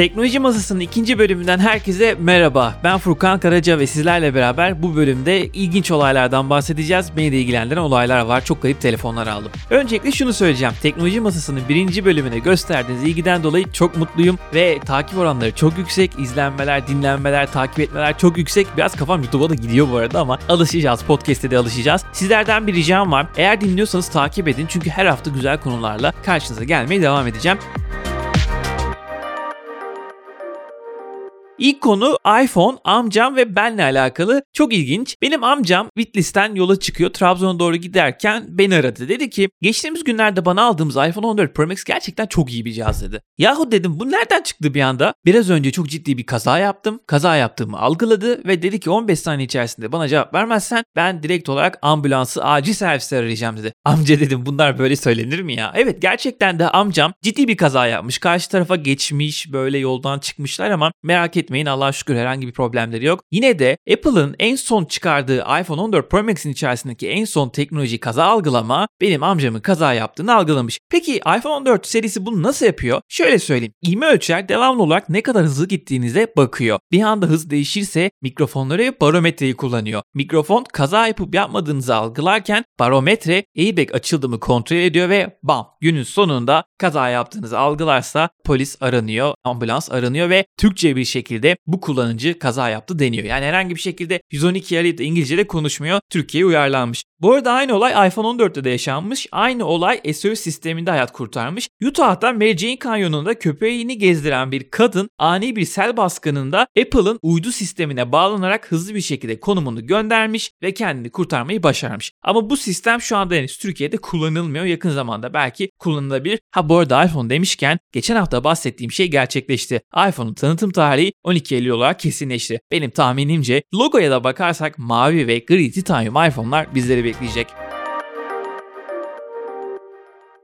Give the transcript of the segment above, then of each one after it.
Teknoloji Masası'nın ikinci bölümünden herkese merhaba. Ben Furkan Karaca ve sizlerle beraber bu bölümde ilginç olaylardan bahsedeceğiz. Beni de ilgilendiren olaylar var. Çok garip telefonlar aldım. Öncelikle şunu söyleyeceğim. Teknoloji Masası'nın birinci bölümüne gösterdiğiniz ilgiden dolayı çok mutluyum. Ve takip oranları çok yüksek. izlenmeler, dinlenmeler, takip etmeler çok yüksek. Biraz kafam YouTube'a da gidiyor bu arada ama alışacağız. Podcast'te de alışacağız. Sizlerden bir ricam var. Eğer dinliyorsanız takip edin. Çünkü her hafta güzel konularla karşınıza gelmeye devam edeceğim. İlk konu iPhone, amcam ve benle alakalı. Çok ilginç. Benim amcam Bitlis'ten yola çıkıyor. Trabzon'a doğru giderken beni aradı. Dedi ki geçtiğimiz günlerde bana aldığımız iPhone 14 Pro Max gerçekten çok iyi bir cihaz dedi. Yahu dedim bu nereden çıktı bir anda? Biraz önce çok ciddi bir kaza yaptım. Kaza yaptığımı algıladı ve dedi ki 15 saniye içerisinde bana cevap vermezsen ben direkt olarak ambulansı acil serviste arayacağım dedi. Amca dedim bunlar böyle söylenir mi ya? Evet gerçekten de amcam ciddi bir kaza yapmış. Karşı tarafa geçmiş böyle yoldan çıkmışlar ama merak etme etmeyin Allah'a şükür herhangi bir problemleri yok. Yine de Apple'ın en son çıkardığı iPhone 14 Pro Max'in içerisindeki en son teknoloji kaza algılama benim amcamın kaza yaptığını algılamış. Peki iPhone 14 serisi bunu nasıl yapıyor? Şöyle söyleyeyim. İğme ölçer devamlı olarak ne kadar hızlı gittiğinize bakıyor. Bir anda hız değişirse mikrofonları ve barometreyi kullanıyor. Mikrofon kaza yapıp yapmadığınızı algılarken barometre airbag açıldı mı kontrol ediyor ve bam günün sonunda kaza yaptığınızı algılarsa polis aranıyor, ambulans aranıyor ve Türkçe bir şekilde bu kullanıcı kaza yaptı deniyor. Yani herhangi bir şekilde 112 arayıp da İngilizce'de konuşmuyor. Türkiye'ye uyarlanmış. Bu arada aynı olay iPhone 14'te de yaşanmış. Aynı olay SOS sisteminde hayat kurtarmış. Utah'ta Mary Jane Kanyonu'nda köpeğini gezdiren bir kadın ani bir sel baskınında Apple'ın uydu sistemine bağlanarak hızlı bir şekilde konumunu göndermiş ve kendini kurtarmayı başarmış. Ama bu sistem şu anda henüz Türkiye'de kullanılmıyor. Yakın zamanda belki kullanılabilir. Ha bu arada iPhone demişken geçen hafta bahsettiğim şey gerçekleşti. iPhone'un tanıtım tarihi 12 Eylül olarak kesinleşti. Benim tahminimce logoya da bakarsak mavi ve gri titanyum iPhone'lar bizleri bekleyecek.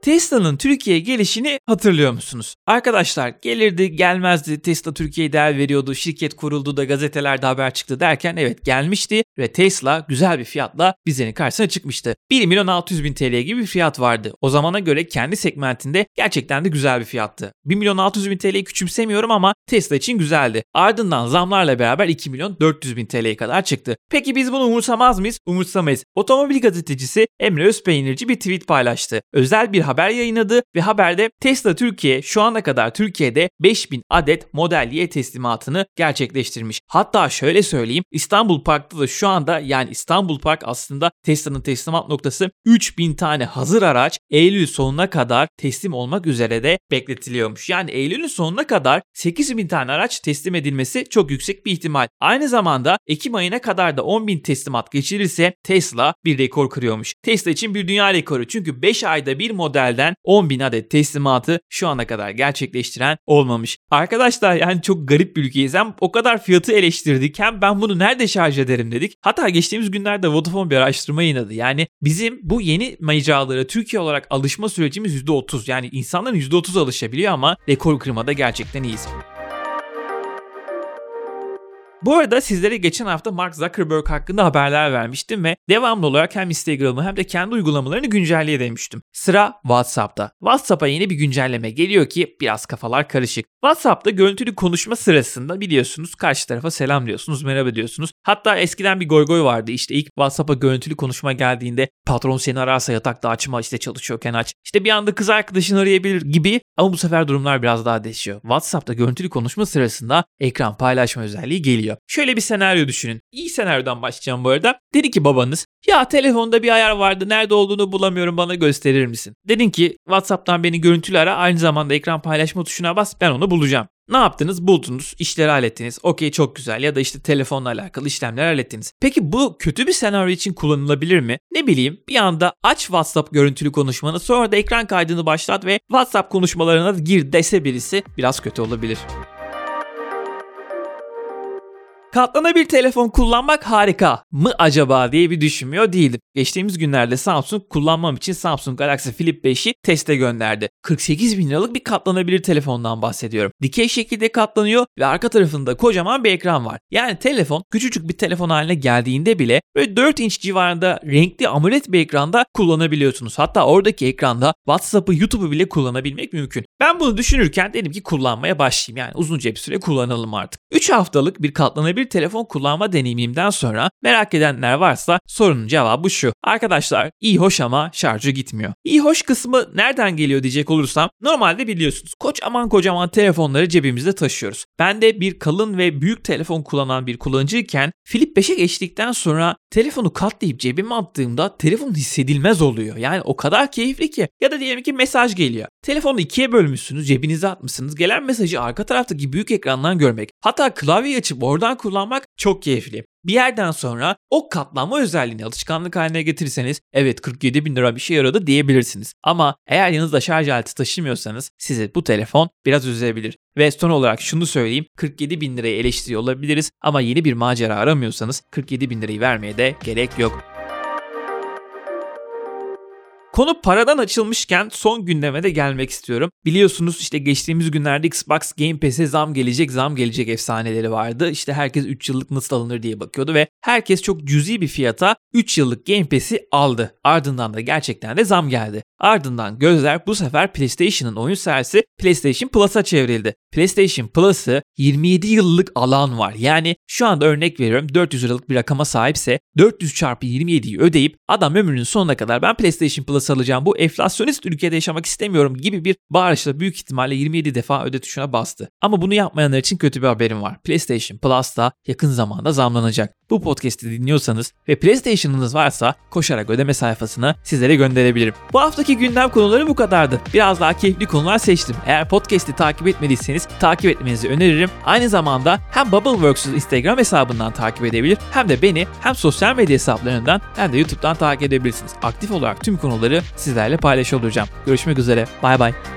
Tesla'nın Türkiye'ye gelişini hatırlıyor musunuz? Arkadaşlar gelirdi gelmezdi Tesla Türkiye'ye değer veriyordu şirket kuruldu da gazetelerde haber çıktı derken evet gelmişti ve Tesla güzel bir fiyatla bizlerin karşısına çıkmıştı. 1 milyon 600 bin TL gibi bir fiyat vardı. O zamana göre kendi segmentinde gerçekten de güzel bir fiyattı. 1 milyon 600 bin TL'yi küçümsemiyorum ama Tesla için güzeldi. Ardından zamlarla beraber 2 milyon 400 bin TL'ye kadar çıktı. Peki biz bunu umursamaz mıyız? Umursamayız. Otomobil gazetecisi Emre Özpeynirci bir tweet paylaştı. Özel bir haber yayınladı ve haberde Tesla Türkiye şu ana kadar Türkiye'de 5000 adet Model Y teslimatını gerçekleştirmiş. Hatta şöyle söyleyeyim İstanbul Park'ta da şu anda yani İstanbul Park aslında Tesla'nın teslimat noktası 3000 tane hazır araç Eylül sonuna kadar teslim olmak üzere de bekletiliyormuş. Yani Eylül'ün sonuna kadar 8000 tane araç teslim edilmesi çok yüksek bir ihtimal. Aynı zamanda Ekim ayına kadar da 10.000 teslimat geçirirse Tesla bir rekor kırıyormuş. Tesla için bir dünya rekoru çünkü 5 ayda bir modelden 10.000 adet teslimatı şu ana kadar gerçekleştiren olmamış. Arkadaşlar yani çok garip bir ülkeyiz. Hem o kadar fiyatı eleştirdik hem ben bunu nerede şarj ederim dedik. Hatta geçtiğimiz günlerde Vodafone bir araştırma yayınladı. Yani bizim bu yeni mecralara Türkiye olarak alışma sürecimiz %30. Yani insanların %30 alışabiliyor ama rekor kırmada gerçekten iyiyiz. Bu arada sizlere geçen hafta Mark Zuckerberg hakkında haberler vermiştim ve devamlı olarak hem Instagram'ı hem de kendi uygulamalarını güncelleye demiştim. Sıra WhatsApp'ta. WhatsApp'a yeni bir güncelleme geliyor ki biraz kafalar karışık. WhatsApp'ta görüntülü konuşma sırasında biliyorsunuz karşı tarafa selam diyorsunuz, merhaba diyorsunuz. Hatta eskiden bir goy goy vardı işte ilk WhatsApp'a görüntülü konuşma geldiğinde patron seni ararsa yatakta açma işte çalışıyorken aç. İşte bir anda kız arkadaşını arayabilir gibi ama bu sefer durumlar biraz daha değişiyor. WhatsApp'ta görüntülü konuşma sırasında ekran paylaşma özelliği geliyor. Şöyle bir senaryo düşünün. İyi senaryodan başlayacağım bu arada. Dedi ki babanız ya telefonda bir ayar vardı nerede olduğunu bulamıyorum bana gösterir misin? Dedin ki WhatsApp'tan beni görüntülü ara aynı zamanda ekran paylaşma tuşuna bas ben onu bulacağım. Ne yaptınız? Buldunuz, işleri hallettiniz. Okey çok güzel ya da işte telefonla alakalı işlemler hallettiniz. Peki bu kötü bir senaryo için kullanılabilir mi? Ne bileyim bir anda aç WhatsApp görüntülü konuşmanı sonra da ekran kaydını başlat ve WhatsApp konuşmalarına gir dese birisi biraz kötü olabilir. Katlanabilir telefon kullanmak harika mı acaba diye bir düşünmüyor değildim. Geçtiğimiz günlerde Samsung kullanmam için Samsung Galaxy Flip 5'i teste gönderdi. 48 bin liralık bir katlanabilir telefondan bahsediyorum. Dikey şekilde katlanıyor ve arka tarafında kocaman bir ekran var. Yani telefon küçücük bir telefon haline geldiğinde bile böyle 4 inç civarında renkli AMOLED bir ekranda kullanabiliyorsunuz. Hatta oradaki ekranda WhatsApp'ı, YouTube'u bile kullanabilmek mümkün. Ben bunu düşünürken dedim ki kullanmaya başlayayım. Yani uzunca bir süre kullanalım artık. 3 haftalık bir katlanabilir telefon kullanma deneyimimden sonra merak edenler varsa sorunun cevabı şu. Arkadaşlar iyi hoş ama şarjı gitmiyor. İyi hoş kısmı nereden geliyor diyecek olursam normalde biliyorsunuz kocaman kocaman telefonları cebimizde taşıyoruz. Ben de bir kalın ve büyük telefon kullanan bir kullanıcıyken Flip 5'e geçtikten sonra telefonu katlayıp cebime attığımda telefon hissedilmez oluyor. Yani o kadar keyifli ki. Ya da diyelim ki mesaj geliyor. Telefonu ikiye bölmüşsünüz, cebinize atmışsınız. Gelen mesajı arka taraftaki büyük ekrandan görmek. Hatta klavyeyi açıp oradan kullanmak çok keyifli. Bir yerden sonra o katlanma özelliğini alışkanlık haline getirirseniz evet 47 bin lira bir şey yaradı diyebilirsiniz. Ama eğer yanınızda şarj aleti taşımıyorsanız sizi bu telefon biraz üzebilir. Ve son olarak şunu söyleyeyim 47 bin lirayı eleştiriyor olabiliriz ama yeni bir macera aramıyorsanız 47 bin lirayı vermeye de gerek yok. Konu paradan açılmışken son gündeme de gelmek istiyorum. Biliyorsunuz işte geçtiğimiz günlerde Xbox Game Pass'e zam gelecek, zam gelecek efsaneleri vardı. İşte herkes 3 yıllık nasıl alınır diye bakıyordu ve herkes çok cüzi bir fiyata 3 yıllık Game Pass'i aldı. Ardından da gerçekten de zam geldi. Ardından gözler bu sefer PlayStation'ın oyun serisi PlayStation Plus'a çevrildi. PlayStation Plus'ı 27 yıllık alan var. Yani şu anda örnek veriyorum 400 liralık bir rakama sahipse 400 çarpı 27'yi ödeyip adam ömrünün sonuna kadar ben PlayStation Plus alacağım bu enflasyonist ülkede yaşamak istemiyorum gibi bir bağırışla büyük ihtimalle 27 defa öde tuşuna bastı. Ama bunu yapmayanlar için kötü bir haberim var. PlayStation Plus da yakın zamanda zamlanacak. Bu podcast'i dinliyorsanız ve PlayStation'ınız varsa koşarak ödeme sayfasına sizlere gönderebilirim. Bu haftaki gündem konuları bu kadardı. Biraz daha keyifli konular seçtim. Eğer podcast'i takip etmediyseniz takip etmenizi öneririm. Aynı zamanda hem Bubbleworks'u Instagram hesabından takip edebilir hem de beni hem sosyal medya hesaplarından hem de YouTube'dan takip edebilirsiniz. Aktif olarak tüm konuları sizlerle paylaşıyor olacağım. Görüşmek üzere. Bay bay.